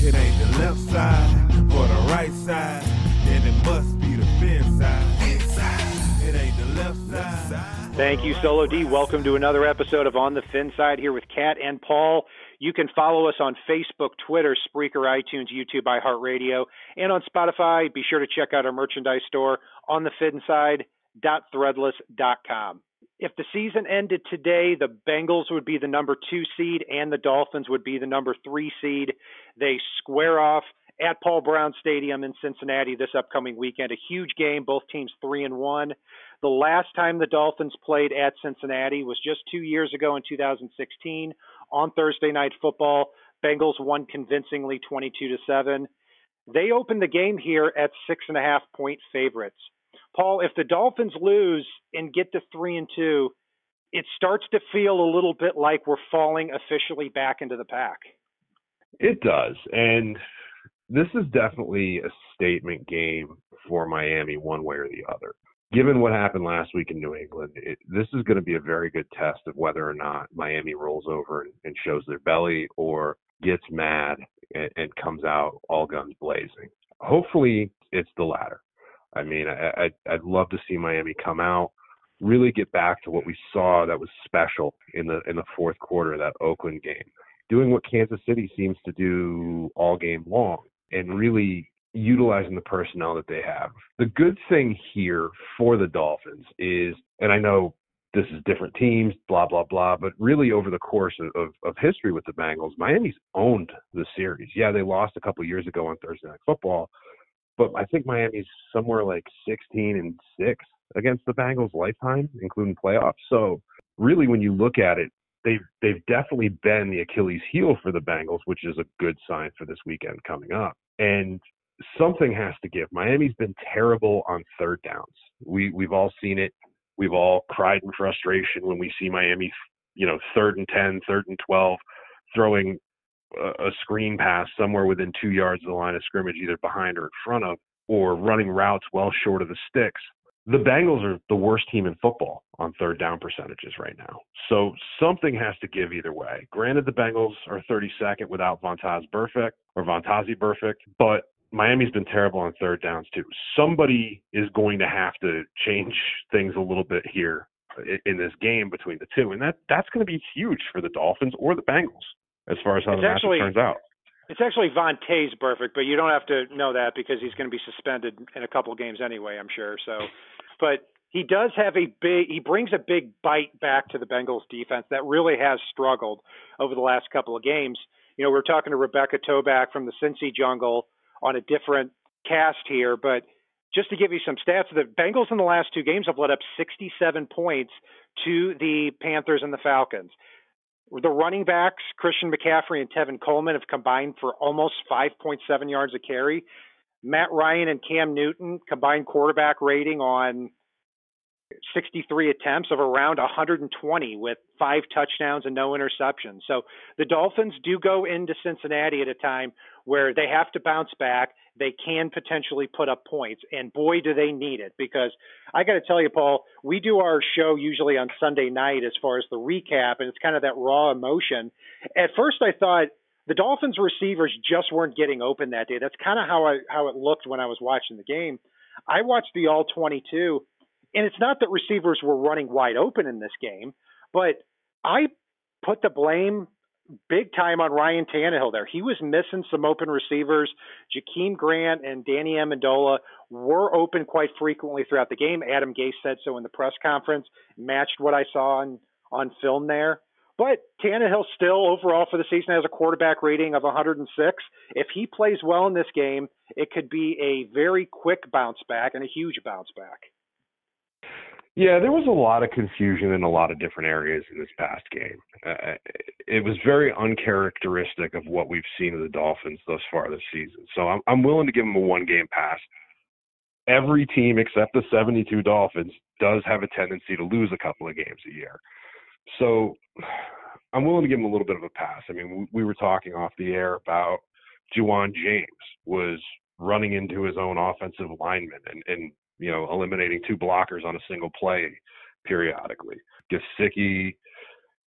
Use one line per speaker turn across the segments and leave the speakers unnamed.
It ain't the left side or the right side, then it must be the fin side. It ain't the left side.
Thank you, Solo D. Welcome to another episode of On the Fin Side here with Kat and Paul. You can follow us on Facebook, Twitter, Spreaker, iTunes, YouTube, iHeartRadio, and on Spotify. Be sure to check out our merchandise store on the thefinside.threadless.com. If the season ended today, the Bengals would be the number two seed and the Dolphins would be the number three seed. They square off at Paul Brown Stadium in Cincinnati this upcoming weekend. A huge game, both teams three and one. The last time the Dolphins played at Cincinnati was just two years ago in 2016 on Thursday Night Football. Bengals won convincingly 22 to seven. They opened the game here at six and a half point favorites. Paul, if the Dolphins lose and get to three and two, it starts to feel a little bit like we're falling officially back into the pack.
It does. And this is definitely a statement game for Miami, one way or the other. Given what happened last week in New England, it, this is going to be a very good test of whether or not Miami rolls over and, and shows their belly or gets mad and, and comes out all guns blazing. Hopefully, it's the latter. I mean, I, I, I'd love to see Miami come out, really get back to what we saw that was special in the in the fourth quarter of that Oakland game, doing what Kansas City seems to do all game long, and really utilizing the personnel that they have. The good thing here for the Dolphins is, and I know this is different teams, blah blah blah, but really over the course of, of, of history with the Bengals, Miami's owned the series. Yeah, they lost a couple years ago on Thursday Night Football, but I think Miami's somewhere like 16 and six against the Bengals lifetime, including playoffs. So really, when you look at it, they've they've definitely been the Achilles heel for the Bengals, which is a good sign for this weekend coming up. And something has to give. Miami's been terrible on third downs. We we've all seen it. We've all cried in frustration when we see Miami, you know, third and 10, third and 12, throwing a, screen pass somewhere within two yards of the line of scrimmage, either behind or in front of, or running routes well short of the sticks. The Bengals are the worst team in football on third down percentages right now. So something has to give either way. Granted, the Bengals are 32nd without Vontaz Burfict or Vontaze Burfict, but Miami's been terrible on third downs too. Somebody is going to have to change things a little bit here in this game between the two, and that that's going to be huge for the Dolphins or the Bengals as far as how
It's
the matchup
actually-
turns out.
It's actually Vontaze Burfict, but you don't have to know that because he's going to be suspended in a couple of games anyway, I'm sure. So, but he does have a big, he brings a big bite back to the Bengals defense that really has struggled over the last couple of games. You know, we are talking to Rebecca Toback from the Cincy Jungle on a different cast here, but just to give you some stats, the Bengals in the last two games have let up 67 points to the Panthers and the Falcons. The running backs, Christian McCaffrey and Tevin Coleman, have combined for almost 5.7 yards a carry. Matt Ryan and Cam Newton combined quarterback rating on 63 attempts of around 120 with five touchdowns and no interceptions. So the Dolphins do go into Cincinnati at a time where they have to bounce back. They can potentially put up points, and boy, do they need it. Because I got to tell you, Paul, we do our show usually on Sunday night as far as the recap, and it's kind of that raw emotion. At first, I thought the Dolphins receivers just weren't getting open that day. That's kind of how I how it looked when I was watching the game. I watched the all 22 and it's not that receivers were running wide open in this game, but I put the blame big time on Ryan Tannehill there. He was missing some open receivers. Jakeem Grant and Danny Amendola were open quite frequently throughout the game. Adam Gase said so in the press conference, matched what I saw on, on film there. But Tannehill still overall for the season has a quarterback rating of 106. If he plays well in this game, it could be a very quick bounce back and a huge bounce back.
Yeah, there was a lot of confusion in a lot of different areas in this past game. Uh, it was very uncharacteristic of what we've seen of the Dolphins thus far this season. So I'm, I'm willing to give them a one game pass. Every team except the 72 Dolphins does have a tendency to lose a couple of games a year. So I'm willing to give them a little bit of a pass. I mean, we, we were talking off the air about Ja'Wuan James was running into his own offensive lineman and, and you know, eliminating two blockers on a single play periodically. Gesicki,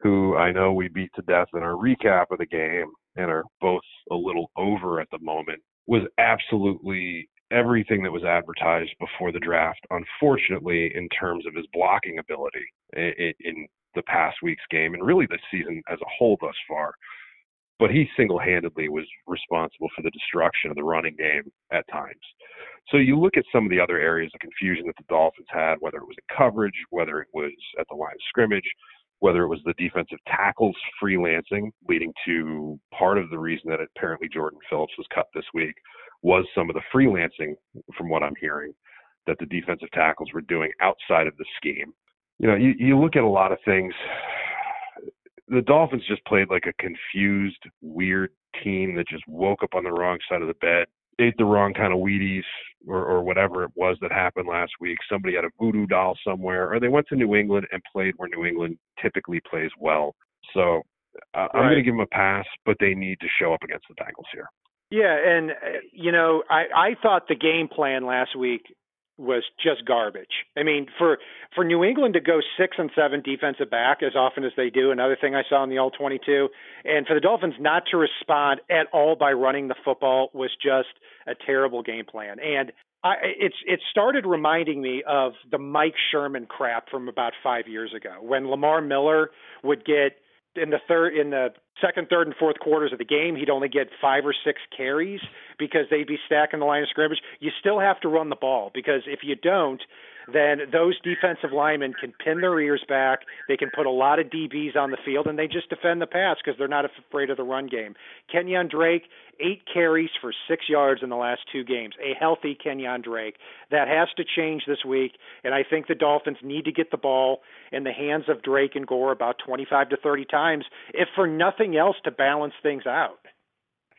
who I know we beat to death in our recap of the game and are both a little over at the moment, was absolutely everything that was advertised before the draft. Unfortunately, in terms of his blocking ability in, the past week's game and really the season as a whole thus far. But he single handedly was responsible for the destruction of the running game at times. So you look at some of the other areas of confusion that the Dolphins had, whether it was in coverage, whether it was at the line of scrimmage, whether it was the defensive tackles freelancing, leading to part of the reason that apparently Jordan Phillips was cut this week, was some of the freelancing, from what I'm hearing, that the defensive tackles were doing outside of the scheme. You know, you, you look at a lot of things. The Dolphins just played like a confused, weird team that just woke up on the wrong side of the bed, ate the wrong kind of Wheaties or, or whatever it was that happened last week. Somebody had a voodoo doll somewhere, or they went to New England and played where New England typically plays well. So uh, I'm going to give them a pass, but they need to show up against the Bengals here.
Yeah, and uh, you know, I I thought the game plan last week was just garbage. I mean, for for New England to go six and seven defensive back as often as they do, another thing I saw in the all twenty two, and for the Dolphins not to respond at all by running the football was just a terrible game plan. And I, it's it started reminding me of the Mike Sherman crap from about five years ago when Lamar Miller would get in the third in the second, third, and fourth quarters of the game, he'd only get five or six carries because they'd be stacking the line of scrimmage. You still have to run the ball because if you don't, then those defensive linemen can pin their ears back. They can put a lot of DBs on the field, and they just defend the pass because they're not afraid of the run game. Kenyan Drake, eight carries for six yards in the last two games. A healthy Kenyan Drake. That has to change this week, and I think the Dolphins need to get the ball in the hands of Drake and Gore about 25 to 30 times, if for nothing else, to balance things out.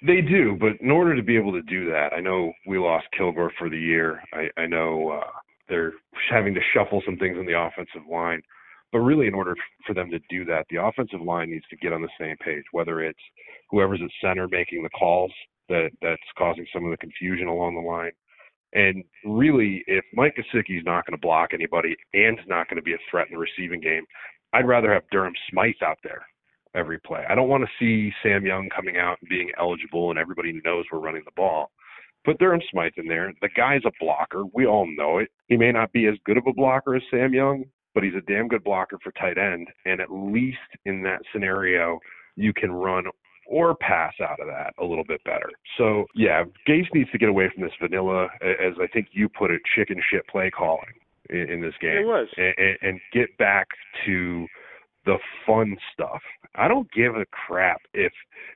They do, but in order to be able to do that, I know we lost Kilgore for the year. I, I know uh, they're having to shuffle some things in the offensive line. But really, in order for them to do that, the offensive line needs to get on the same page. Whether it's whoever's at center making the calls that that's causing some of the confusion along the line, and really, if Mike Gesicki's not going to block anybody and not going to be a threat in the receiving game, I'd rather have Durham Smythe out there every play. I don't want to see Sam Young coming out and being eligible and everybody knows we're running the ball. Put Durham Smythe in there. The guy's a blocker. We all know it. He may not be as good of a blocker as Sam Young, but he's a damn good blocker for tight end. And at least in that scenario, you can run or pass out of that a little bit better. So yeah, Gase needs to get away from this vanilla, as I think you put it, chicken shit play calling in, in this game.
It was,
and, and get back to the fun stuff. I don't give a crap if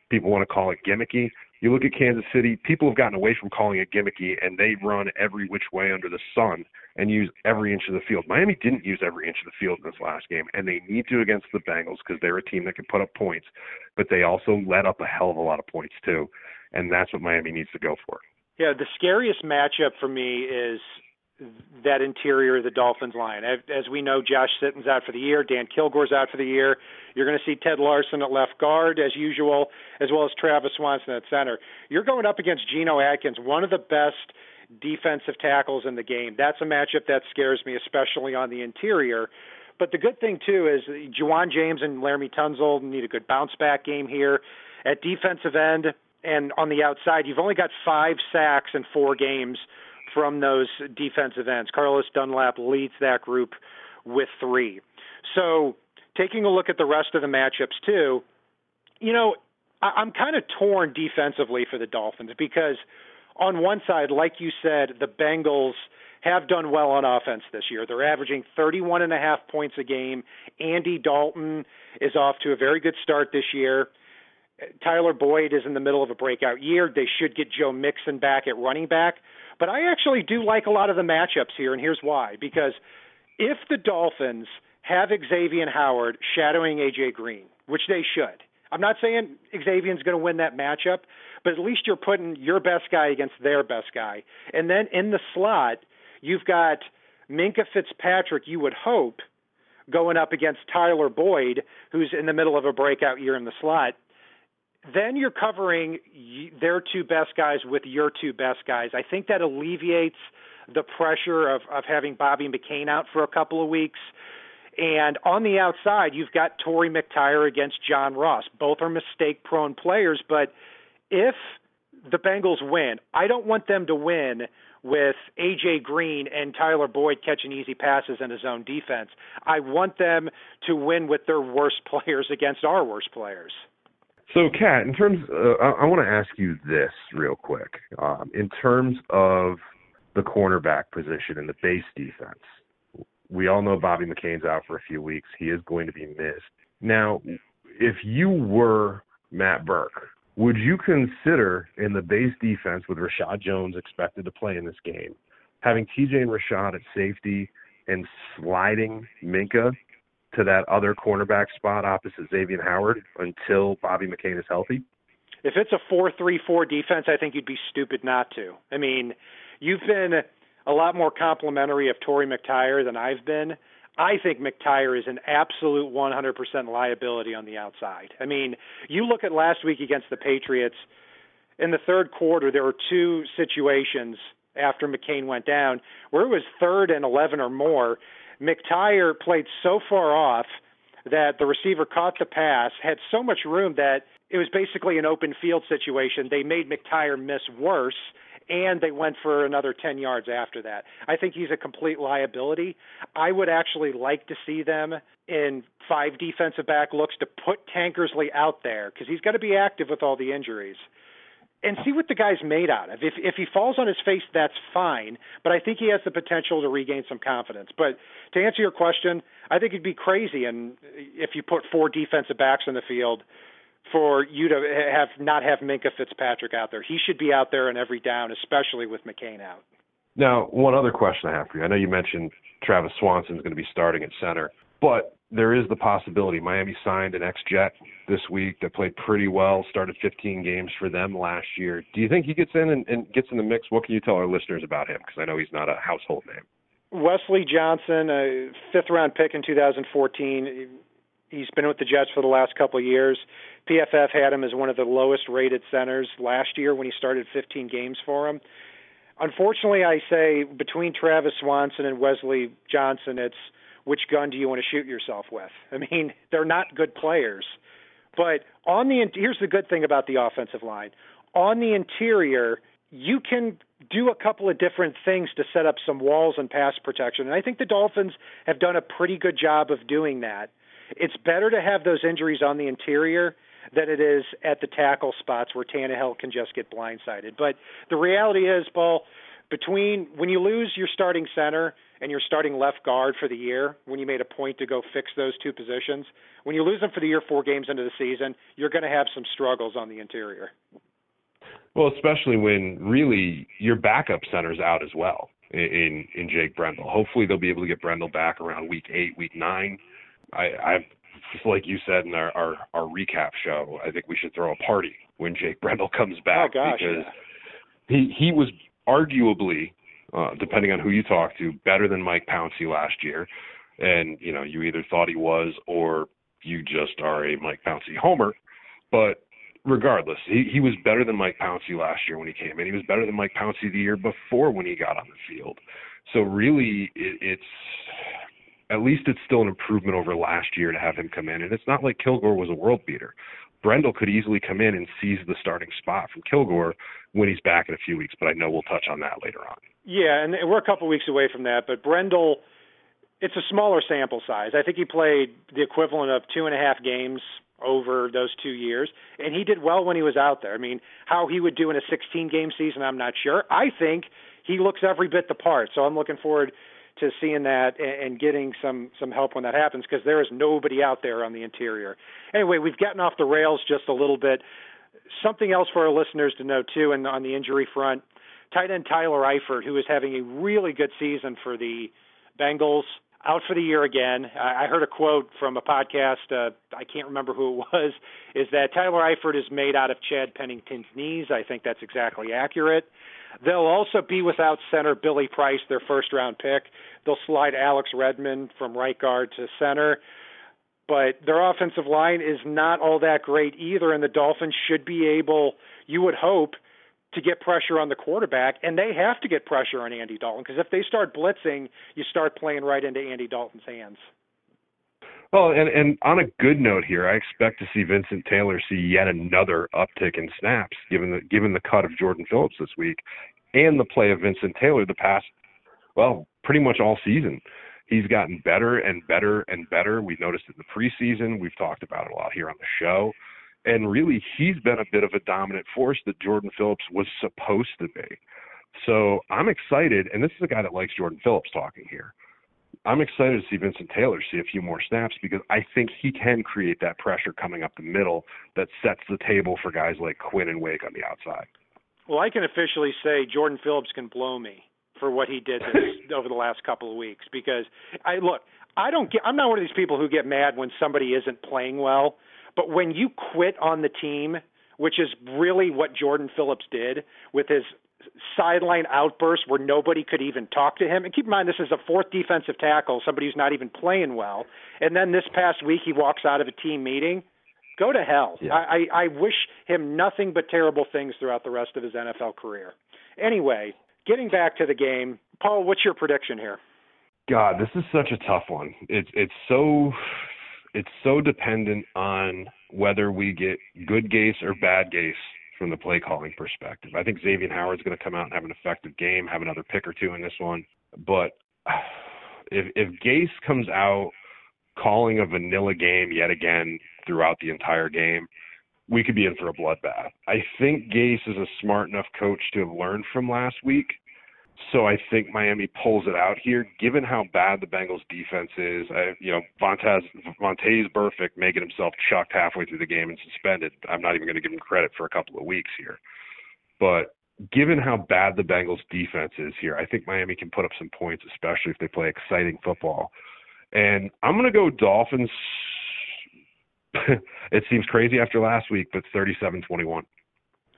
people want to call it gimmicky. You look at Kansas City, people have gotten away from calling it gimmicky and they run every which way under the sun and use every inch of the field. Miami didn't use every inch of the field in this last game, and they need to against the Bengals because they're a team that can put up points, but they also let up a hell of a lot of points too, and that's what Miami needs to go for.
Yeah, the scariest matchup for me is that interior of the Dolphins line. As we know, Josh Sitton's out for the year. Dan Kilgore's out for the year. You're going to see Ted Larsen at left guard as usual, as well as Travis Swanson at center. You're going up against Geno Atkins, one of the best defensive tackles in the game. That's a matchup that scares me, especially on the interior. But the good thing too is Ja'Wuan James and Laremy Tunsil need a good bounce back game here. At defensive end and on the outside, you've only got five sacks in four games from those defensive ends. Carlos Dunlap leads that group with three. So taking a look at the rest of the matchups too, you know, I- I'm kind of torn defensively for the Dolphins because on one side, like you said, the Bengals have done well on offense this year. They're averaging 31 and a half points a game. Andy Dalton is off to a very good start this year. Tyler Boyd is in the middle of a breakout year. They should get Joe Mixon back at running back. But I actually do like a lot of the matchups here, and here's why. Because if the Dolphins have Xavier Howard shadowing AJ Green, which they should. I'm not saying Xavier's going to win that matchup, but at least you're putting your best guy against their best guy. And then in the slot, you've got Minkah Fitzpatrick, you would hope, going up against Tyler Boyd, who's in the middle of a breakout year in the slot. Then you're covering their two best guys with your two best guys. I think that alleviates the pressure of, of having Bobby McCain out for a couple of weeks. And on the outside, you've got Torry McTyer against John Ross. Both are mistake prone players, but if the Bengals win, I don't want them to win with AJ Green and Tyler Boyd catching easy passes in his own defense. I want them to win with their worst players against our worst players.
So, Kat, in terms, uh, I, I want to ask you this real quick. Um, in terms of the cornerback position in the base defense, we all know Bobby McCain's out for a few weeks. He is going to be missed. Now, if you were Matt Burke, would you consider in the base defense with Reshad Jones expected to play in this game, having TJ and Reshad at safety and sliding Minkah to that other cornerback spot opposite Xavier Howard until Bobby McCain is healthy?
If it's a four-three-four defense, I think you'd be stupid not to. I mean, you've been a lot more complimentary of Torry McTyer than I've been. I think McTyer is an absolute 100% liability on the outside. I mean, you look at last week against the Patriots. In the third quarter, there were two situations after McCain went down where it was third and 11 or more. McTyer played so far off that the receiver caught the pass, had so much room that it was basically an open field situation. They made McTyer miss worse and they went for another 10 yards after that. I think he's a complete liability. I would actually like to see them in five defensive back looks to put Tankersley out there because he's got to be active with all the injuries. And see what the guy's made out of. If if he falls on his face, that's fine. But I think he has the potential to regain some confidence. But to answer your question, I think it'd be crazy, and if you put four defensive backs in the field, for you to have not have Minkah Fitzpatrick out there. He should be out there in every down, especially with McCain out.
Now, one other question I have for you. I know you mentioned Travis Swanson is going to be starting at center, but there is the possibility Miami signed an ex-Jet this week that played pretty well, started 15 games for them last year. Do you think he gets in and, and gets in the mix? What can you tell our listeners about him? Because I know he's not a household name.
Wesley Johnson, a fifth round pick in 2014 he's been with the Jets for the last couple of years. PFF had him as one of the lowest rated centers last year when he started 15 games for him. Unfortunately, I say between Travis Swanson and Wesley Johnson, it's which gun do you want to shoot yourself with? I mean, they're not good players. But on the here's the good thing about the offensive line. On the interior, you can do a couple of different things to set up some walls and pass protection. And I think the Dolphins have done a pretty good job of doing that it's better to have those injuries on the interior than it is at the tackle spots where Tannehill can just get blindsided. But the reality is, Paul, between when you lose your starting center and your starting left guard for the year, when you made a point to go fix those two positions, when you lose them for the year four games into the season, you're going to have some struggles on the interior.
Well, especially when really your backup center's out as well in in Jake Brendel. Hopefully they'll be able to get Brendel back around week eight, week nine. I, I just like you said in our, our our recap show, I think we should throw a party when Jake Brendel comes oh, back
oh, gosh,
because
yeah.
he he was arguably, uh, depending on who you talk to, better than Mike Pouncey last year, and you know you either thought he was or you just are a Mike Pouncey homer, but regardless, he, he was better than Mike Pouncey last year when he came in. He was better than Mike Pouncey the year before when he got on the field. So really, it, it's at least it's still an improvement over last year to have him come in. And it's not like Kilgore was a world beater. Brendel could easily come in and seize the starting spot from Kilgore when he's back in a few weeks, but I know we'll touch on that later on.
Yeah, and we're a couple weeks away from that, but Brendel, it's a smaller sample size. I think he played the equivalent of two and a half games over those two years, and he did well when he was out there. I mean, how he would do in a 16 game season, I'm not sure. I think he looks every bit the part, so I'm looking forward to seeing that and, getting some some help when that happens because there is nobody out there on the interior. Anyway, we've gotten off the rails just a little bit. Something else for our listeners to know too, and on the injury front, tight end Tyler Eifert, who is having a really good season for the Bengals. out for the year again. I, heard a quote from a podcast. Uh, I can't remember who it was. Is that Tyler Eifert is made out of Chad Pennington's knees? I think that's exactly accurate. They'll also be without center Billy Price, their first round pick. They'll slide Alex Redmond from right guard to center. But their offensive line is not all that great either, and the Dolphins should be able, you would hope, to get pressure on the quarterback, and they have to get pressure on Andy Dalton because if they start blitzing, you start playing right into Andy Dalton's hands.
Well, and and on a good note here, I expect to see Vincent Taylor see yet another uptick in snaps, given the given the cut of Jordan Phillips this week, and the play of Vincent Taylor the past, well, pretty much all season. He's gotten better and better and better. We've noticed it in the preseason. We've talked about it a lot here on the show. And really, he's been a bit of a dominant force that Jordan Phillips was supposed to be. So I'm excited, and this is a guy that likes Jordan Phillips talking here. I'm excited to see Vincent Taylor see a few more snaps because I think he can create that pressure coming up the middle that sets the table for guys like Quinn and Wake on the outside.
Well, I can officially say Jordan Phillips can blow me for what he did this, over the last couple of weeks because I look, I don't get I'm not one of these people who get mad when somebody isn't playing well, but when you quit on the team, which is really what Jordan Phillips did with his sideline outburst where nobody could even talk to him. And keep in mind, this is a fourth defensive tackle, somebody who's not even playing well. And then this past week, he walks out of a team meeting. Go to hell.
Yeah.
I, I, I wish him nothing but terrible things throughout the rest of his NFL career. Anyway, getting back to the game, Paul, what's your prediction here?
God, this is such a tough one. It's it's so it's so dependent on whether we get good Gase or bad Gase from the play calling perspective. I think Xavier Howard's going to come out and have an effective game, have another pick or two in this one. But if if Gase comes out calling a vanilla game yet again throughout the entire game, we could be in for a bloodbath. I think Gase is a smart enough coach to have learned from last week. So I think Miami pulls it out here, given how bad the Bengals defense is. I, you know, Vontaze Vontaze Burfict making himself chucked halfway through the game and suspended. I'm not even going to give him credit for a couple of weeks here, but given how bad the Bengals defense is here, I think Miami can put up some points, especially if they play exciting football. And I'm going to go Dolphins. it seems crazy after last week, but 37-21.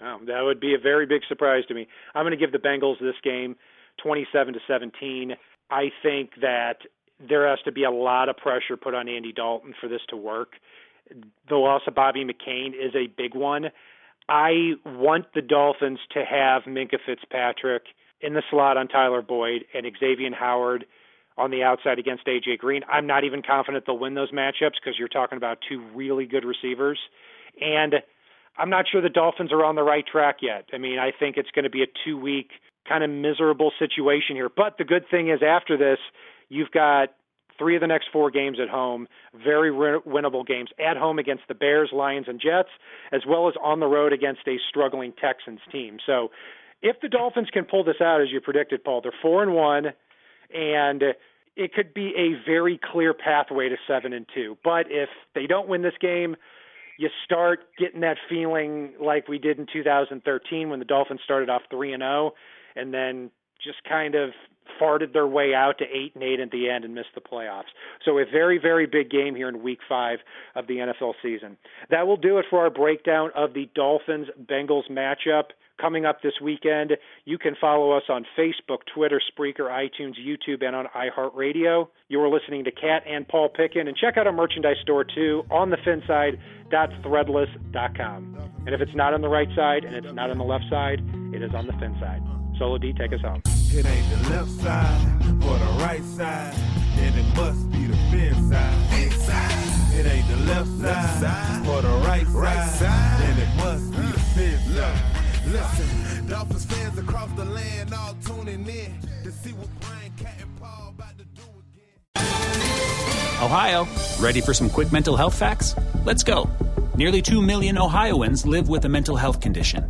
Oh, that would be a very big surprise to me. I'm going to give the Bengals this game 27 to 17. I think that there has to be a lot of pressure put on Andy Dalton for this to work. The loss of Bobby McCain is a big one. I want the Dolphins to have Minkah Fitzpatrick in the slot on Tyler Boyd and Xavier Howard on the outside against AJ Green. I'm not even confident they'll win those matchups because you're talking about two really good receivers. And I'm not sure the Dolphins are on the right track yet. I mean, I think it's going to be a two week kind of miserable situation here. But the good thing is, after this, you've got three of the next four games at home, very winnable games at home against the Bears, Lions, and Jets, as well as on the road against a struggling Texans team. So if the Dolphins can pull this out, as you predicted, Paul, they're four and one, and it could be a very clear pathway to seven and two. But if they don't win this game, you start getting that feeling like we did in 2013 when the Dolphins started off 3 and 0 and then just kind of farted their way out to 8 and 8 at the end and missed the playoffs. So a very very big game here in week 5 of the NFL season. That will do it for our breakdown of the Dolphins Bengals matchup coming up this weekend. You can follow us on Facebook, Twitter, Spreaker, iTunes, YouTube, and on iHeartRadio. You are listening to Kat and Paul Pickin, and check out our merchandise store too on the finside.threadless.com. And if it's not on the right side and it's not on the left side, it is on the fin side. Solo D, take us home.
It ain't the left side or the right side, and it must be the fin side. It ain't the left side, or the right side, and it must be the fin side.
Listen, Dolphins fans across the land all tuning in to see what Brian Kat and Paul about to do again.
Ohio, ready for some quick mental health facts? Let's go. Nearly 2 million Ohioans live with a mental health condition.